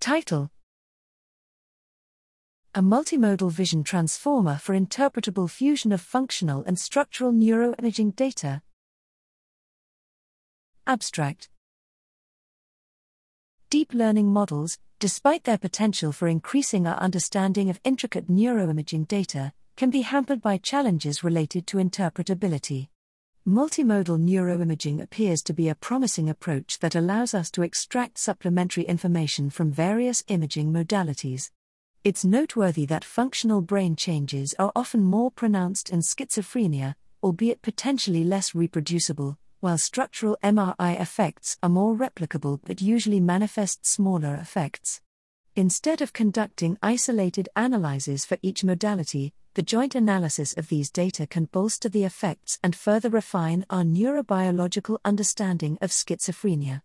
Title A multimodal vision transformer for interpretable fusion of functional and structural neuroimaging data. Abstract Deep learning models, despite their potential for increasing our understanding of intricate neuroimaging data, can be hampered by challenges related to interpretability. Multimodal neuroimaging appears to be a promising approach that allows us to extract supplementary information from various imaging modalities. It's noteworthy that functional brain changes are often more pronounced in schizophrenia, albeit potentially less reproducible, while structural MRI effects are more replicable but usually manifest smaller effects. Instead of conducting isolated analyses for each modality, the joint analysis of these data can bolster the effects and further refine our neurobiological understanding of schizophrenia.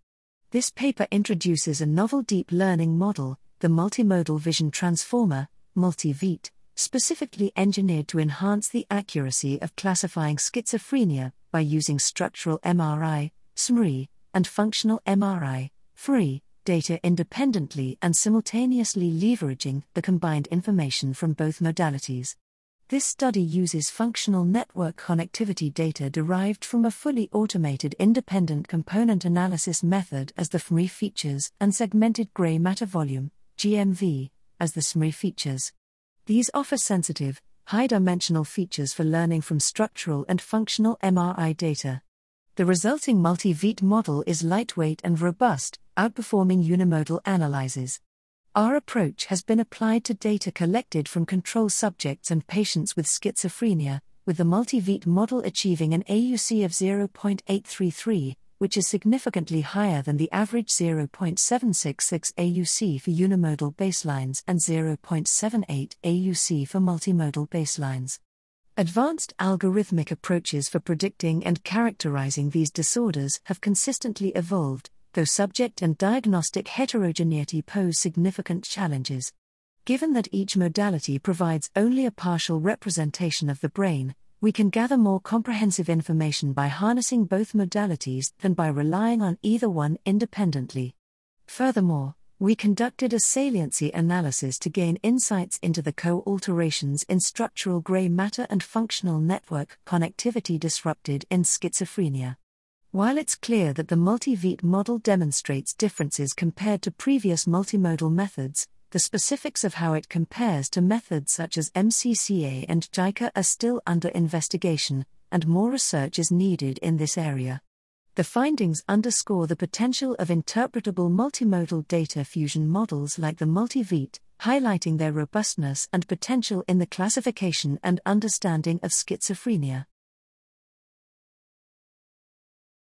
This paper introduces a novel deep learning model, the Multimodal Vision Transformer, MultiViT, specifically engineered to enhance the accuracy of classifying schizophrenia by using structural MRI, SMRI, and functional MRI, FMRI, data independently and simultaneously leveraging the combined information from both modalities. This study uses functional network connectivity data derived from a fully automated independent component analysis method as the FMRI features and segmented gray matter volume, GMV, as the SMRI features. These offer sensitive, high dimensional features for learning from structural and functional MRI data. The resulting multi-ViT model is lightweight and robust, outperforming unimodal analyses. Our approach has been applied to data collected from control subjects and patients with schizophrenia, with the multi-ViT model achieving an AUC of 0.833, which is significantly higher than the average 0.766 AUC for unimodal baselines and 0.78 AUC for multimodal baselines. Advanced algorithmic approaches for predicting and characterizing these disorders have consistently evolved, though subject and diagnostic heterogeneity pose significant challenges. Given that each modality provides only a partial representation of the brain, we can gather more comprehensive information by harnessing both modalities than by relying on either one independently. Furthermore, we conducted a saliency analysis to gain insights into the co alterations in structural gray matter and functional network connectivity disrupted in schizophrenia. While it's clear that the multi-ViT model demonstrates differences compared to previous multimodal methods, the specifics of how it compares to methods such as MCCA and JICA are still under investigation, and more research is needed in this area. The findings underscore the potential of interpretable multimodal data fusion models like the multi-ViT, highlighting their robustness and potential in the classification and understanding of schizophrenia.